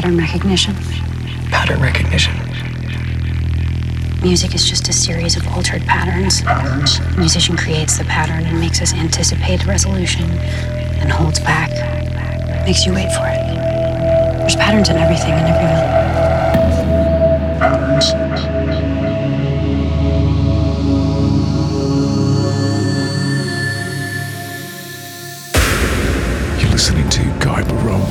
pattern recognition? Pattern recognition. Music is just a series of altered patterns. The musician creates the pattern and makes us anticipate resolution and holds back, makes you wait for it. There's patterns in everything and everyone. Patterns. To Guy Barone